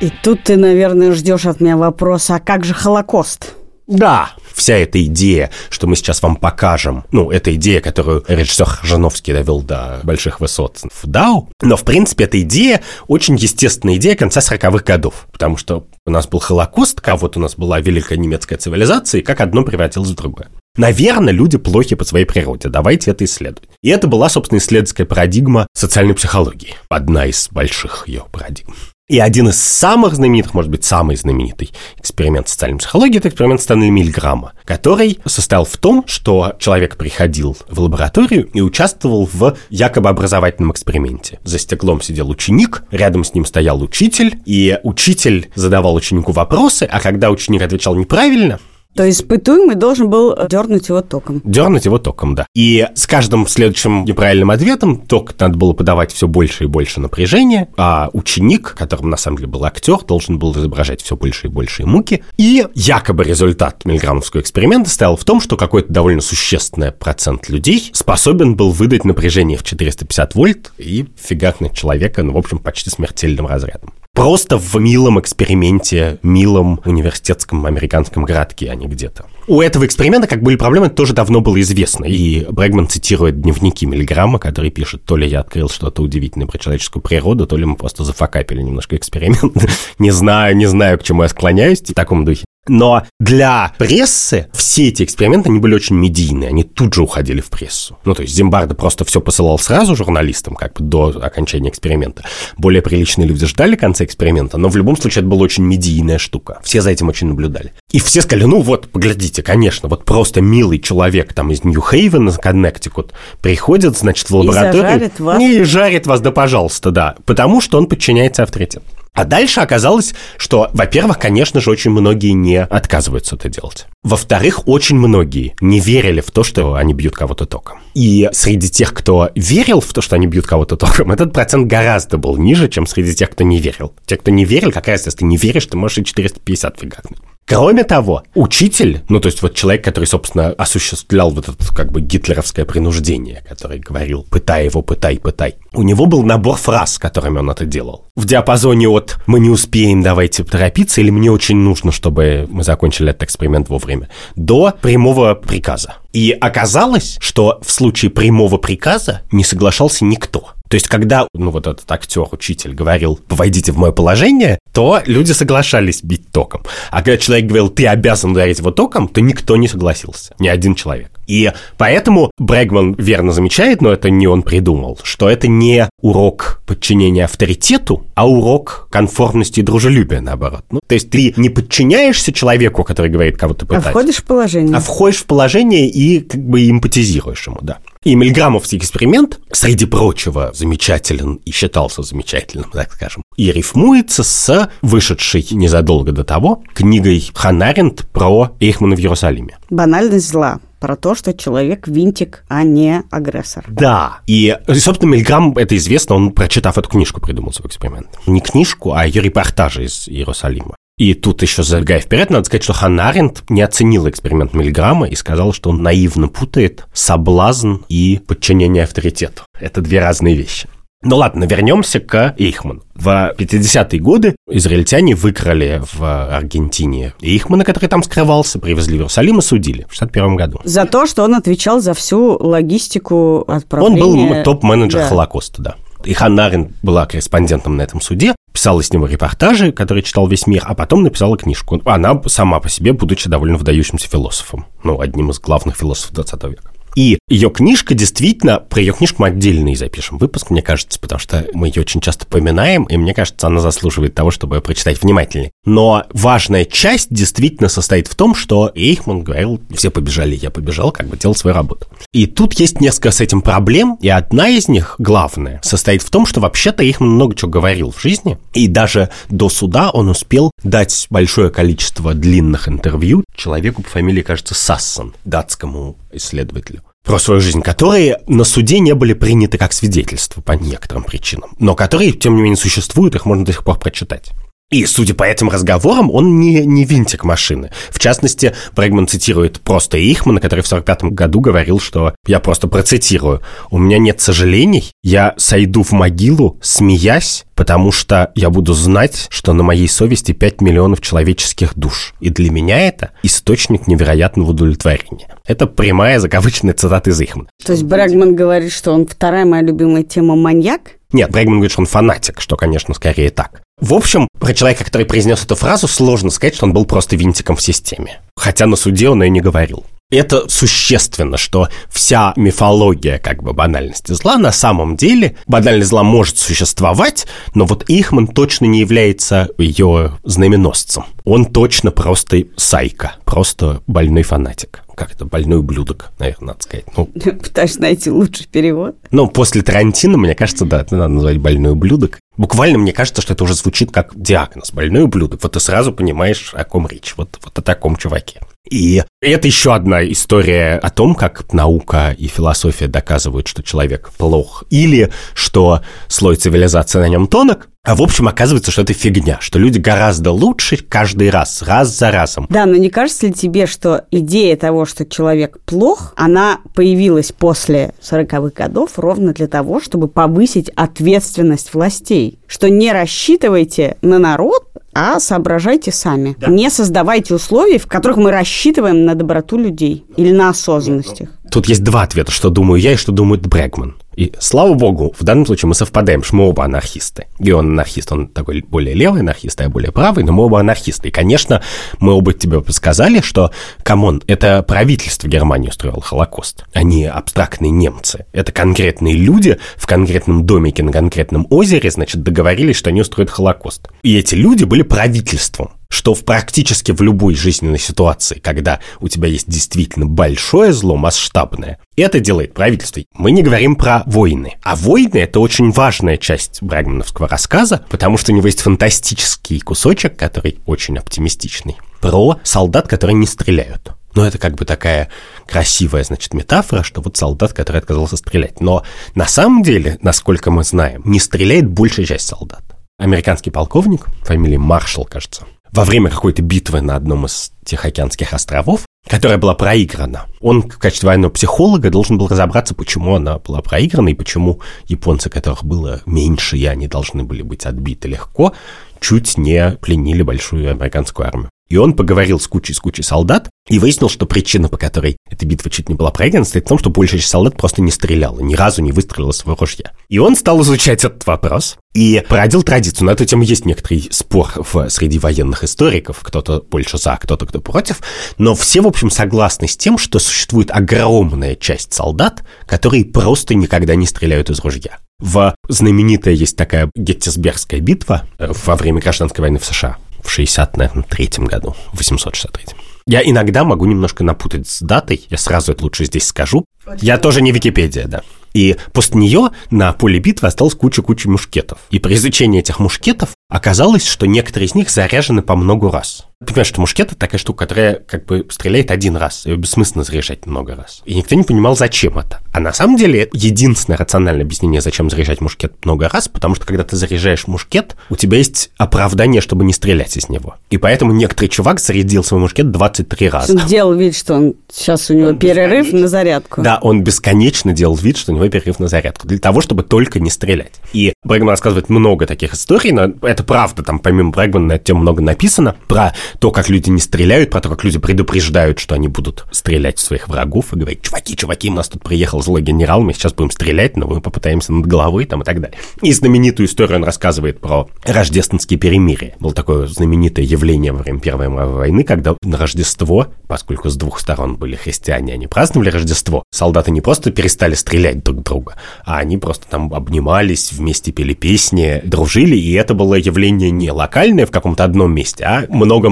И тут ты, наверное, ждешь от меня вопроса, а как же Холокост? Да, вся эта идея, что мы сейчас вам покажем, ну, эта идея, которую режиссер Жановский довел до больших высот в Дау, но, в принципе, эта идея очень естественная идея конца 40-х годов, потому что у нас был Холокост, а вот у нас была великая немецкая цивилизация, и как одно превратилось в другое. Наверное, люди плохи по своей природе. Давайте это исследовать. И это была, собственно, исследовательская парадигма социальной психологии. Одна из больших ее парадигм. И один из самых знаменитых, может быть, самый знаменитый эксперимент социальной психологии – это эксперимент Стэнли Мильграмма, который состоял в том, что человек приходил в лабораторию и участвовал в якобы образовательном эксперименте. За стеклом сидел ученик, рядом с ним стоял учитель, и учитель задавал ученику вопросы, а когда ученик отвечал неправильно, то есть испытуемый должен был дернуть его током. Дернуть его током, да. И с каждым следующим неправильным ответом ток надо было подавать все больше и больше напряжения, а ученик, которым на самом деле был актер, должен был изображать все больше и больше муки. И якобы результат миллиграммовского эксперимента стоял в том, что какой-то довольно существенный процент людей способен был выдать напряжение в 450 вольт и фигакнуть человека, ну, в общем, почти смертельным разрядом просто в милом эксперименте, милом университетском американском городке, а не где-то. У этого эксперимента, как были проблемы, тоже давно было известно. И Брэгман цитирует дневники Миллиграмма, который пишет, то ли я открыл что-то удивительное про человеческую природу, то ли мы просто зафакапили немножко эксперимент. не знаю, не знаю, к чему я склоняюсь в таком духе. Но для прессы все эти эксперименты, они были очень медийные, они тут же уходили в прессу. Ну, то есть Зимбардо просто все посылал сразу журналистам, как бы до окончания эксперимента. Более приличные люди ждали конца эксперимента, но в любом случае это была очень медийная штука. Все за этим очень наблюдали. И все сказали, ну вот, поглядите, конечно, вот просто милый человек там из Нью-Хейвена, Коннектикут, приходит, значит, в лабораторию. И жарит вас. И жарит вас, да пожалуйста, да. Потому что он подчиняется авторитету. А дальше оказалось, что, во-первых, конечно же, очень многие не отказываются это делать. Во-вторых, очень многие не верили в то, что они бьют кого-то током. И среди тех, кто верил в то, что они бьют кого-то током, этот процент гораздо был ниже, чем среди тех, кто не верил. Те, кто не верил, какая разница, если ты не веришь, ты можешь и 450 фигакнуть. Кроме того, учитель, ну, то есть вот человек, который, собственно, осуществлял вот это как бы гитлеровское принуждение, который говорил «пытай его, пытай, пытай», у него был набор фраз, которыми он это делал. В диапазоне от «мы не успеем, давайте торопиться» или «мне очень нужно, чтобы мы закончили этот эксперимент вовремя» до прямого приказа. И оказалось, что в случае прямого приказа не соглашался никто. То есть, когда, ну, вот этот актер, учитель говорил, войдите в мое положение, то люди соглашались бить током. А когда человек говорил, ты обязан ударить его током, то никто не согласился, ни один человек. И поэтому Брэгман верно замечает, но это не он придумал, что это не урок подчинения авторитету, а урок конформности и дружелюбия, наоборот. Ну, то есть ты не подчиняешься человеку, который говорит кого-то пытать. А входишь в положение. А входишь в положение и как бы эмпатизируешь ему, да. И Мильграммовский эксперимент, среди прочего, замечателен и считался замечательным, так скажем, и рифмуется с вышедшей незадолго до того книгой Ханарент про Эйхмана в Иерусалиме. Банальность зла про то, что человек винтик, а не агрессор. Да. И, собственно, Мильграм, это известно, он, прочитав эту книжку, придумал свой эксперимент. Не книжку, а ее репортажи из Иерусалима. И тут еще забегая вперед, надо сказать, что Ханна Аренд не оценила эксперимент Мильграмма и сказала, что он наивно путает соблазн и подчинение авторитету. Это две разные вещи. Ну ладно, вернемся к Эйхману. В 50-е годы израильтяне выкрали в Аргентине Эйхмана, который там скрывался, привезли в Иерусалим и судили в 61 году. За то, что он отвечал за всю логистику отправления. Он был топ-менеджер да. Холокоста, да. И Ханна Аренд была корреспондентом на этом суде, писала с него репортажи, которые читал весь мир, а потом написала книжку. Она сама по себе, будучи довольно выдающимся философом, ну, одним из главных философов 20 века. И ее книжка действительно, про ее книжку мы отдельный запишем выпуск, мне кажется, потому что мы ее очень часто поминаем, и мне кажется, она заслуживает того, чтобы ее прочитать внимательнее. Но важная часть действительно состоит в том, что Эйхман говорил, все побежали, я побежал, как бы делал свою работу. И тут есть несколько с этим проблем, и одна из них, главная, состоит в том, что вообще-то Эйхман много чего говорил в жизни, и даже до суда он успел дать большое количество длинных интервью человеку по фамилии, кажется, Сассон, датскому исследователю про свою жизнь, которые на суде не были приняты как свидетельства по некоторым причинам, но которые, тем не менее, существуют, их можно до сих пор прочитать. И, судя по этим разговорам, он не, не винтик машины. В частности, Брэгман цитирует просто Ихмана, который в 45 году говорил, что, я просто процитирую, «У меня нет сожалений, я сойду в могилу, смеясь, потому что я буду знать, что на моей совести 5 миллионов человеческих душ. И для меня это источник невероятного удовлетворения». Это прямая закавычная цитата из Ихмана. То есть Брэгман говорит, что он вторая моя любимая тема «маньяк»? Нет, Брэгман говорит, что он фанатик, что, конечно, скорее так. В общем, про человека, который произнес эту фразу, сложно сказать, что он был просто винтиком в системе. Хотя на суде он ее не говорил. Это существенно, что вся мифология как бы банальности зла на самом деле, банальность зла может существовать, но вот Ихман точно не является ее знаменосцем. Он точно просто сайка, просто больной фанатик как это, больной ублюдок, наверное, надо сказать. Ну, Пытаешься найти лучший перевод? Ну, после Тарантино, мне кажется, да, это надо назвать больной ублюдок. Буквально мне кажется, что это уже звучит как диагноз, больной ублюдок. Вот ты сразу понимаешь, о ком речь, вот, вот о таком чуваке. И это еще одна история о том, как наука и философия доказывают, что человек плох, или что слой цивилизации на нем тонок, а в общем оказывается, что это фигня, что люди гораздо лучше каждый раз, раз за разом. Да, но не кажется ли тебе, что идея того, что человек плох, она появилась после 40-х годов ровно для того, чтобы повысить ответственность властей? Что не рассчитывайте на народ, а соображайте сами. Да. Не создавайте условий, в которых мы рассчитываем на доброту людей или на осознанность их. Тут есть два ответа, что думаю я и что думает Брэгман. И слава богу, в данном случае мы совпадаем, что мы оба анархисты. И он анархист, он такой более левый анархист, а я более правый, но мы оба анархисты. И, конечно, мы оба тебе сказали, что, come on, это правительство Германии устроило Холокост, а не абстрактные немцы. Это конкретные люди в конкретном домике на конкретном озере, значит, договорились, что они устроят Холокост. И эти люди были правительством что в практически в любой жизненной ситуации, когда у тебя есть действительно большое зло, масштабное, это делает правительство. Мы не говорим про войны. А войны – это очень важная часть Брагмановского рассказа, потому что у него есть фантастический кусочек, который очень оптимистичный, про солдат, которые не стреляют. Но это как бы такая красивая, значит, метафора, что вот солдат, который отказался стрелять. Но на самом деле, насколько мы знаем, не стреляет большая часть солдат. Американский полковник, фамилия Маршал, кажется, во время какой-то битвы на одном из Тихоокеанских островов, которая была проиграна. Он в качестве военного психолога должен был разобраться, почему она была проиграна и почему японцы, которых было меньше, и они должны были быть отбиты легко, чуть не пленили большую американскую армию. И он поговорил с кучей, с кучей солдат и выяснил, что причина, по которой эта битва чуть не была проиграна, стоит в том, что большая часть солдат просто не стреляла, ни разу не выстрелила свое ружье. И он стал изучать этот вопрос и породил традицию. На эту тему есть некоторый спор в, среди военных историков, кто-то больше за, кто-то кто против, но все, в общем, согласны с тем, что существует огромная часть солдат, которые просто никогда не стреляют из ружья. В знаменитая есть такая Геттисбергская битва во время гражданской войны в США в 60, наверное, третьем году, в 863. Я иногда могу немножко напутать с датой, я сразу это лучше здесь скажу. Я тоже не Википедия, да. И после нее на поле битвы осталась куча-куча мушкетов. И при изучении этих мушкетов оказалось, что некоторые из них заряжены по много раз. Ты понимаешь, что мушкет – это такая штука, которая как бы стреляет один раз, ее бессмысленно заряжать много раз. И никто не понимал, зачем это. А на самом деле, единственное рациональное объяснение, зачем заряжать мушкет много раз, потому что когда ты заряжаешь мушкет, у тебя есть оправдание, чтобы не стрелять из него. И поэтому некоторый чувак зарядил свой мушкет 23 раза. Он делал вид, что он сейчас у него он перерыв на зарядку. Да, он бесконечно делал вид, что у него перерыв на зарядку, для того, чтобы только не стрелять. И Брэгман рассказывает много таких историй, но это правда, там помимо Брэгмана на эту тему много написано, про то, как люди не стреляют, про то, как люди предупреждают, что они будут стрелять в своих врагов и говорить, чуваки, чуваки, у нас тут приехал злой генерал, мы сейчас будем стрелять, но мы попытаемся над головой там и так далее. И знаменитую историю он рассказывает про рождественские перемирия. Было такое знаменитое явление во время Первой мировой войны, когда на Рождество, поскольку с двух сторон были христиане, они праздновали Рождество, солдаты не просто перестали стрелять друг друга, а они просто там обнимались, вместе пели песни, дружили, и это было явление не локальное в каком-то одном месте, а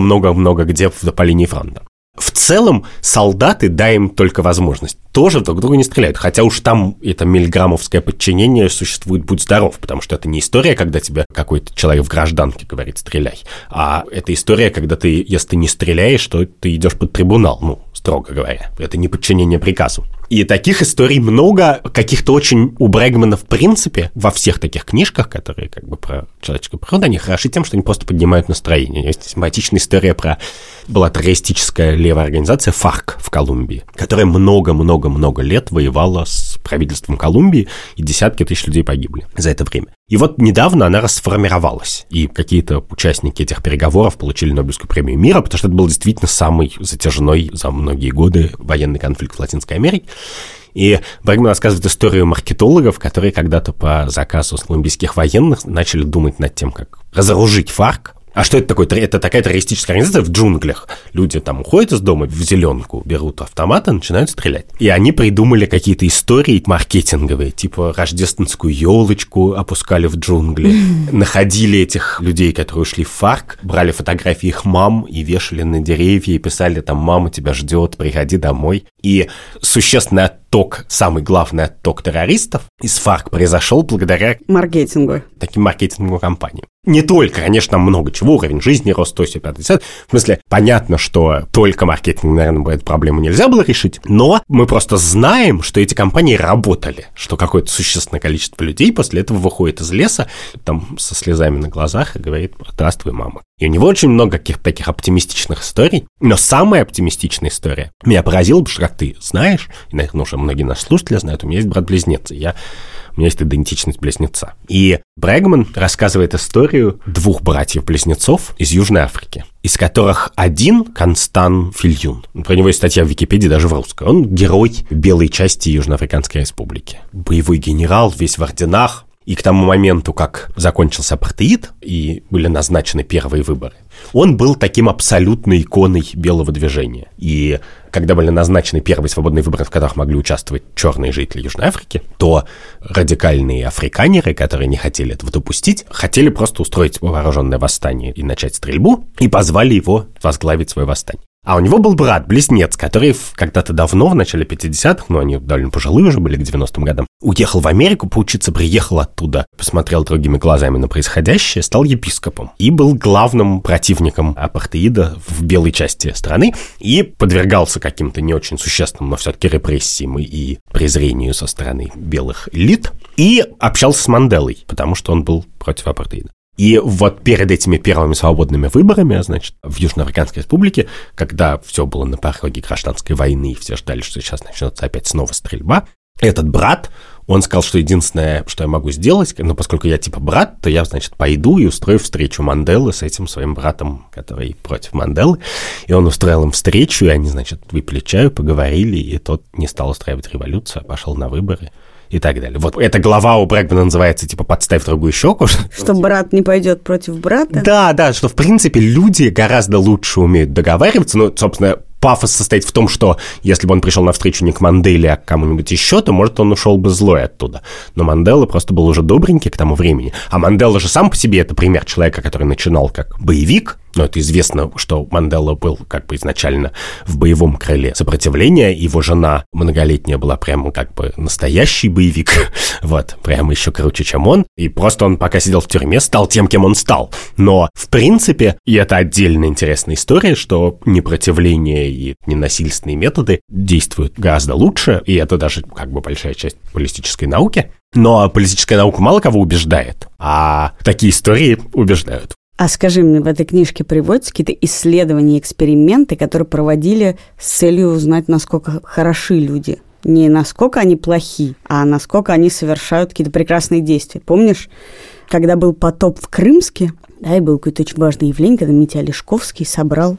много-много-много где по линии фронта. В целом, солдаты, дай им только возможность, тоже друг друга не стреляют. Хотя уж там это миллиграммовское подчинение существует «Будь здоров», потому что это не история, когда тебе какой-то человек в гражданке говорит «стреляй», а это история, когда ты, если ты не стреляешь, то ты идешь под трибунал, ну, строго говоря. Это не подчинение приказу. И таких историй много, каких-то очень у Брэгмана в принципе, во всех таких книжках, которые как бы про человеческую природу, они хороши тем, что они просто поднимают настроение. Есть симпатичная история про... Была террористическая левая организация ФАРК в Колумбии, которая много-много-много лет воевала с правительством Колумбии, и десятки тысяч людей погибли за это время. И вот недавно она расформировалась, и какие-то участники этих переговоров получили Нобелевскую премию мира, потому что это был действительно самый затяжной за многие годы военный конфликт в Латинской Америке. И Бергман рассказывает историю маркетологов, которые когда-то по заказу колумбийских военных начали думать над тем, как разоружить ФАРК, а что это такое? Это такая террористическая организация в джунглях. Люди там уходят из дома в зеленку, берут автоматы, начинают стрелять. И они придумали какие-то истории маркетинговые, типа рождественскую елочку опускали в джунгли, находили этих людей, которые ушли в ФАРК, брали фотографии их мам и вешали на деревья и писали там «Мама тебя ждет, приходи домой». И существенный отток, самый главный отток террористов из ФАРК произошел благодаря маркетингу. Таким маркетинговым компаниям. Не только, конечно, много чего, уровень жизни рос, то есть 50. В смысле, понятно, что только маркетинг, наверное, эту проблему нельзя было решить, но мы просто знаем, что эти компании работали, что какое-то существенное количество людей после этого выходит из леса, там, со слезами на глазах и говорит «Здравствуй, мама». И у него очень много каких-то таких оптимистичных историй, но самая оптимистичная история меня поразила, потому что, как ты знаешь, и, наверное, уже многие наши слушатели знают, у меня есть брат-близнец, и я у меня есть идентичность близнеца. И Брэгман рассказывает историю двух братьев-близнецов из Южной Африки, из которых один Констан Фильюн. Про него есть статья в Википедии даже в русской. Он герой белой части Южноафриканской республики. Боевой генерал, весь в орденах, и к тому моменту, как закончился апартеид и были назначены первые выборы, он был таким абсолютной иконой белого движения. И когда были назначены первые свободные выборы, в которых могли участвовать черные жители Южной Африки, то радикальные африканеры, которые не хотели этого допустить, хотели просто устроить вооруженное восстание и начать стрельбу, и позвали его возглавить свое восстание. А у него был брат-близнец, который когда-то давно, в начале 50-х, но они довольно пожилые уже были к 90-м годам, уехал в Америку поучиться, приехал оттуда, посмотрел другими глазами на происходящее, стал епископом и был главным противником апартеида в белой части страны и подвергался каким-то не очень существенным, но все-таки репрессиям и презрению со стороны белых элит и общался с Манделой, потому что он был против апартеида. И вот перед этими первыми свободными выборами, значит, в Южноафриканской республике, когда все было на пороге гражданской войны, и все ждали, что сейчас начнется опять снова стрельба, этот брат, он сказал, что единственное, что я могу сделать, ну, поскольку я типа брат, то я, значит, пойду и устрою встречу Манделы с этим своим братом, который против Манделы. И он устроил им встречу, и они, значит, выпили чаю, поговорили, и тот не стал устраивать революцию, а пошел на выборы и так далее. Вот эта глава у Брэкмана называется типа «Подставь другую щеку». Что брат не пойдет против брата? Да, да, что в принципе люди гораздо лучше умеют договариваться. Ну, собственно, пафос состоит в том, что если бы он пришел на встречу не к Манделе, а к кому-нибудь еще, то, может, он ушел бы злой оттуда. Но Мандела просто был уже добренький к тому времени. А Мандела же сам по себе это пример человека, который начинал как боевик, но это известно, что Мандела был как бы изначально в боевом крыле сопротивления. Его жена многолетняя была прямо как бы настоящий боевик. вот, прямо еще круче, чем он. И просто он, пока сидел в тюрьме, стал тем, кем он стал. Но, в принципе, и это отдельная интересная история, что непротивление и ненасильственные методы действуют гораздо лучше, и это даже как бы большая часть политической науки. Но политическая наука мало кого убеждает, а такие истории убеждают. А скажи мне, в этой книжке приводятся какие-то исследования, эксперименты, которые проводили с целью узнать, насколько хороши люди? Не насколько они плохи, а насколько они совершают какие-то прекрасные действия. Помнишь, когда был потоп в Крымске, да, и был какое-то очень важное явление, когда Митя Олешковский собрал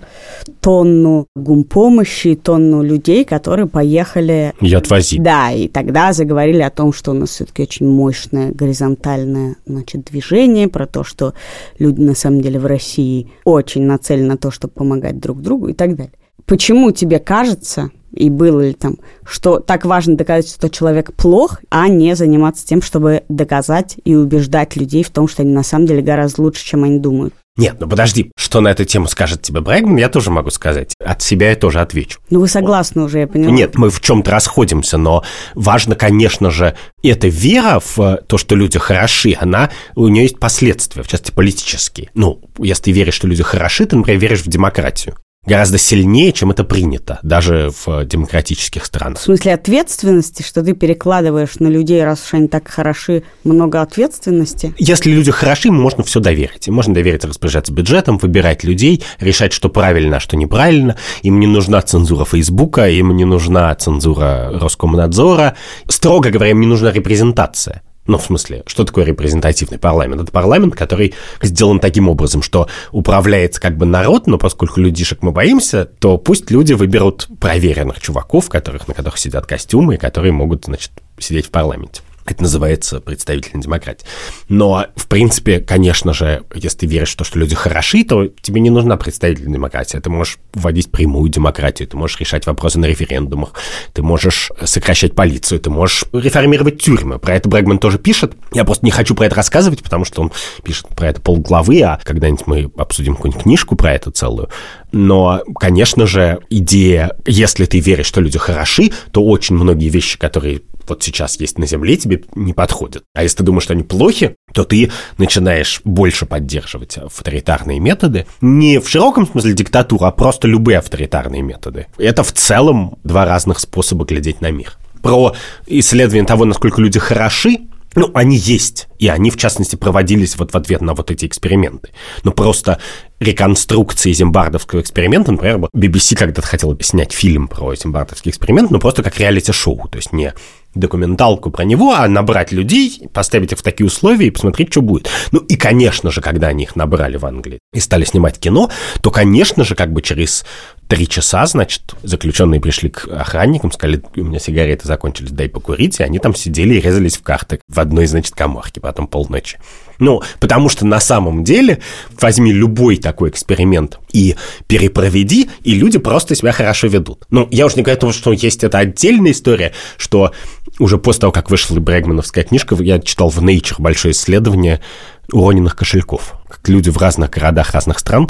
тонну гумпомощи, тонну людей, которые поехали... Ее отвозить. Да, и тогда заговорили о том, что у нас все-таки очень мощное горизонтальное значит, движение, про то, что люди на самом деле в России очень нацелены на то, чтобы помогать друг другу и так далее. Почему тебе кажется, и было ли там, что так важно доказать, что человек плох, а не заниматься тем, чтобы доказать и убеждать людей в том, что они на самом деле гораздо лучше, чем они думают. Нет, ну подожди, что на эту тему скажет тебе Брэгман, я тоже могу сказать. От себя я тоже отвечу. Ну вы согласны уже, я поняла. Нет, мы в чем-то расходимся, но важно, конечно же, эта вера в то, что люди хороши, она, у нее есть последствия, в частности, политические. Ну, если ты веришь, что люди хороши, ты, например, веришь в демократию гораздо сильнее, чем это принято, даже в демократических странах. В смысле ответственности, что ты перекладываешь на людей, раз уж они так хороши, много ответственности? Если люди хороши, можно все доверить. Можно доверить распоряжаться бюджетом, выбирать людей, решать, что правильно, а что неправильно. Им не нужна цензура Фейсбука, им не нужна цензура Роскомнадзора. Строго говоря, им не нужна репрезентация. Ну, в смысле, что такое репрезентативный парламент? Это парламент, который сделан таким образом, что управляется как бы народ, но поскольку людишек мы боимся, то пусть люди выберут проверенных чуваков, которых, на которых сидят костюмы, и которые могут, значит, сидеть в парламенте. Это называется представительная демократия. Но, в принципе, конечно же, если ты веришь в то, что люди хороши, то тебе не нужна представительная демократия. Ты можешь вводить прямую демократию, ты можешь решать вопросы на референдумах, ты можешь сокращать полицию, ты можешь реформировать тюрьмы. Про это Брэгман тоже пишет. Я просто не хочу про это рассказывать, потому что он пишет про это полглавы, а когда-нибудь мы обсудим какую-нибудь книжку про это целую. Но, конечно же, идея, если ты веришь, что люди хороши, то очень многие вещи, которые вот сейчас есть на Земле, тебе не подходят. А если ты думаешь, что они плохи, то ты начинаешь больше поддерживать авторитарные методы. Не в широком смысле диктатуру, а просто любые авторитарные методы. Это в целом два разных способа глядеть на мир. Про исследование того, насколько люди хороши, ну, они есть, и они, в частности, проводились вот в ответ на вот эти эксперименты. Но просто реконструкции зимбардовского эксперимента, например, вот BBC когда-то хотел снять фильм про зимбардовский эксперимент, но просто как реалити-шоу, то есть не документалку про него, а набрать людей, поставить их в такие условия и посмотреть, что будет. Ну и, конечно же, когда они их набрали в Англии и стали снимать кино, то, конечно же, как бы через три часа, значит, заключенные пришли к охранникам, сказали, у меня сигареты закончились, дай покурить, и они там сидели и резались в карты в одной, значит, коморке, потом полночи. Ну, потому что на самом деле возьми любой такой эксперимент и перепроведи, и люди просто себя хорошо ведут. Ну, я уже не говорю о том, что есть эта отдельная история, что уже после того, как вышла Брэгмановская книжка, я читал в Nature большое исследование уроненных кошельков. Как люди в разных городах разных стран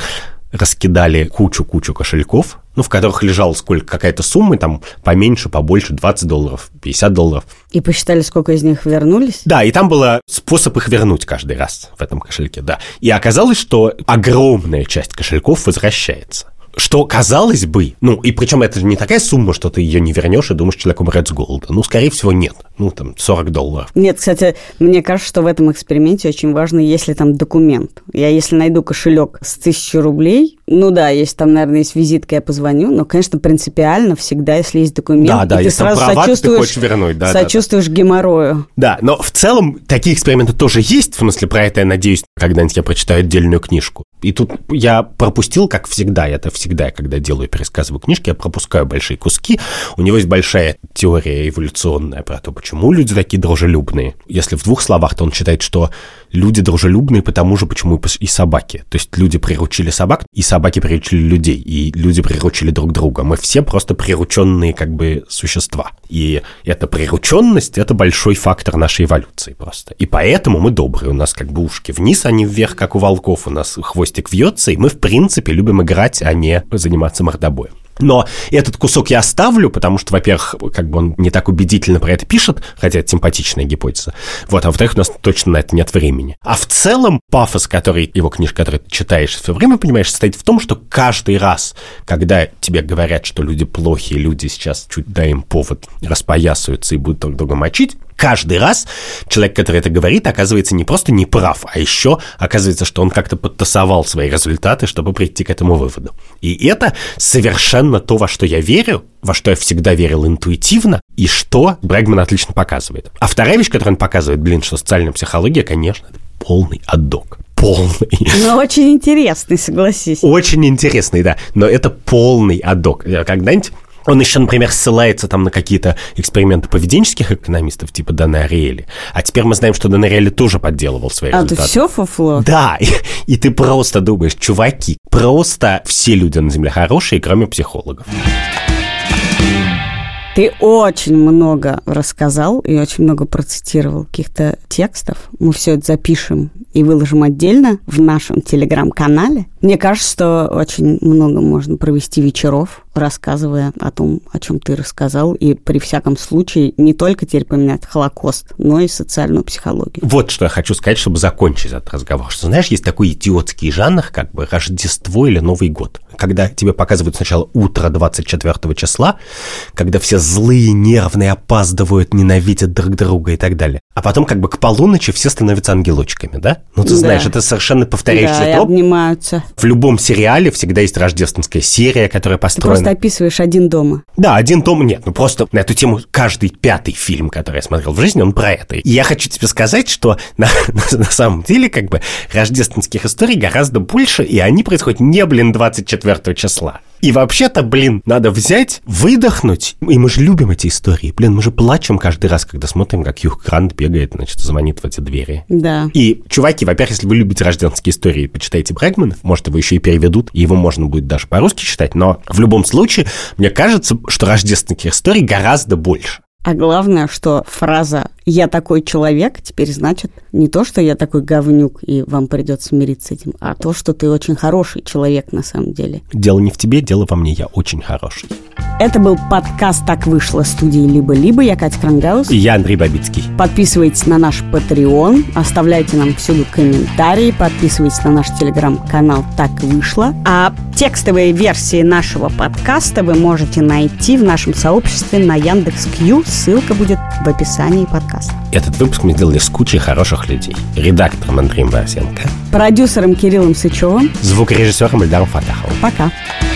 раскидали кучу-кучу кошельков, ну, в которых лежала сколько, какая-то сумма, там, поменьше, побольше, 20 долларов, 50 долларов. И посчитали, сколько из них вернулись? Да, и там был способ их вернуть каждый раз в этом кошельке, да. И оказалось, что огромная часть кошельков возвращается что, казалось бы, ну, и причем это не такая сумма, что ты ее не вернешь и думаешь, человек умрет с голода. Ну, скорее всего, нет. Ну, там, 40 долларов. Нет, кстати, мне кажется, что в этом эксперименте очень важно, если там документ. Я если найду кошелек с тысячи рублей, ну да, если там, наверное, есть визитка, я позвоню, но, конечно, принципиально всегда, если есть документ, да, да, ты если сразу права, сочувствуешь, ты хочешь вернуть, да, сочувствуешь да, да. геморрою. Да, но в целом такие эксперименты тоже есть, в смысле, про это я надеюсь, когда-нибудь я прочитаю отдельную книжку. И тут я пропустил, как всегда, это всегда, когда делаю пересказываю книжки, я пропускаю большие куски. У него есть большая теория эволюционная про то, почему люди такие дружелюбные. Если в двух словах, то он считает, что люди дружелюбные потому же, почему и собаки. То есть люди приручили собак, и собаки приручили людей, и люди приручили друг друга. Мы все просто прирученные как бы существа. И эта прирученность – это большой фактор нашей эволюции просто. И поэтому мы добрые. У нас как бы ушки вниз, а не вверх, как у волков. У нас хвостик вьется, и мы, в принципе, любим играть, а не заниматься мордобоем. Но этот кусок я оставлю, потому что, во-первых, как бы он не так убедительно про это пишет, хотя это симпатичная гипотеза. Вот, а во-вторых, у нас точно на это нет времени. А в целом пафос, который, его книжка, который ты читаешь все время, понимаешь, состоит в том, что каждый раз, когда тебе говорят, что люди плохие, люди сейчас чуть дай им повод распоясываются и будут друг друга мочить, каждый раз человек, который это говорит, оказывается не просто не прав, а еще оказывается, что он как-то подтасовал свои результаты, чтобы прийти к этому выводу. И это совершенно то, во что я верю, во что я всегда верил интуитивно, и что Брэгман отлично показывает. А вторая вещь, которую он показывает, блин, что социальная психология, конечно, полный отдок. Полный. Ну, очень интересный, согласись. Очень интересный, да. Но это полный отдок. Когда-нибудь он еще, например, ссылается там на какие-то эксперименты поведенческих экономистов, типа Дана Ариэли. А теперь мы знаем, что Дана Ариэли тоже подделывал свои а, результаты. А, все фуфло? Да, и, и ты просто думаешь, чуваки, просто все люди на Земле хорошие, кроме психологов. Ты очень много рассказал и очень много процитировал каких-то текстов. Мы все это запишем и выложим отдельно в нашем телеграм-канале. Мне кажется, что очень много можно провести вечеров, рассказывая о том, о чем ты рассказал, и при всяком случае не только теперь поменять Холокост, но и социальную психологию. Вот что я хочу сказать, чтобы закончить этот разговор. Что, знаешь, есть такой идиотский жанр, как бы Рождество или Новый год когда тебе показывают сначала утро 24 числа, когда все злые, нервные, опаздывают, ненавидят друг друга и так далее. А потом как бы к полуночи все становятся ангелочками, да? Ну, ты да. знаешь, это совершенно повторяющийся да, троп. обнимаются. В любом сериале всегда есть рождественская серия, которая построена... Ты просто описываешь один дома. Да, один дом нет. Ну, просто на эту тему каждый пятый фильм, который я смотрел в жизни, он про это. И я хочу тебе сказать, что на, на, на самом деле как бы рождественских историй гораздо больше, и они происходят не, блин, 24 4 числа. И вообще-то, блин, надо взять, выдохнуть. И мы же любим эти истории. Блин, мы же плачем каждый раз, когда смотрим, как Юг Грант бегает, значит, звонит в эти двери. Да. И, чуваки, во-первых, если вы любите рождественские истории, почитайте Брэгмана. Может, его еще и переведут, и его можно будет даже по-русски читать. Но в любом случае, мне кажется, что рождественских историй гораздо больше. А главное, что фраза «я такой человек» теперь значит не то, что я такой говнюк, и вам придется мириться с этим, а то, что ты очень хороший человек на самом деле. Дело не в тебе, дело во мне, я очень хороший. Это был подкаст «Так вышло» студии «Либо-либо». Я Катя Крангаус. И я Андрей Бабицкий. Подписывайтесь на наш Patreon, оставляйте нам всюду комментарии, подписывайтесь на наш телеграм-канал «Так вышло». А текстовые версии нашего подкаста вы можете найти в нашем сообществе на Яндекс.Кью. Ссылка будет в описании подкаста. Этот выпуск мы сделали с кучей хороших людей. Редактором Андреем Борисенко. Продюсером Кириллом Сычевым. Звукорежиссером Эльдаром Фатаховым. Пока. Пока.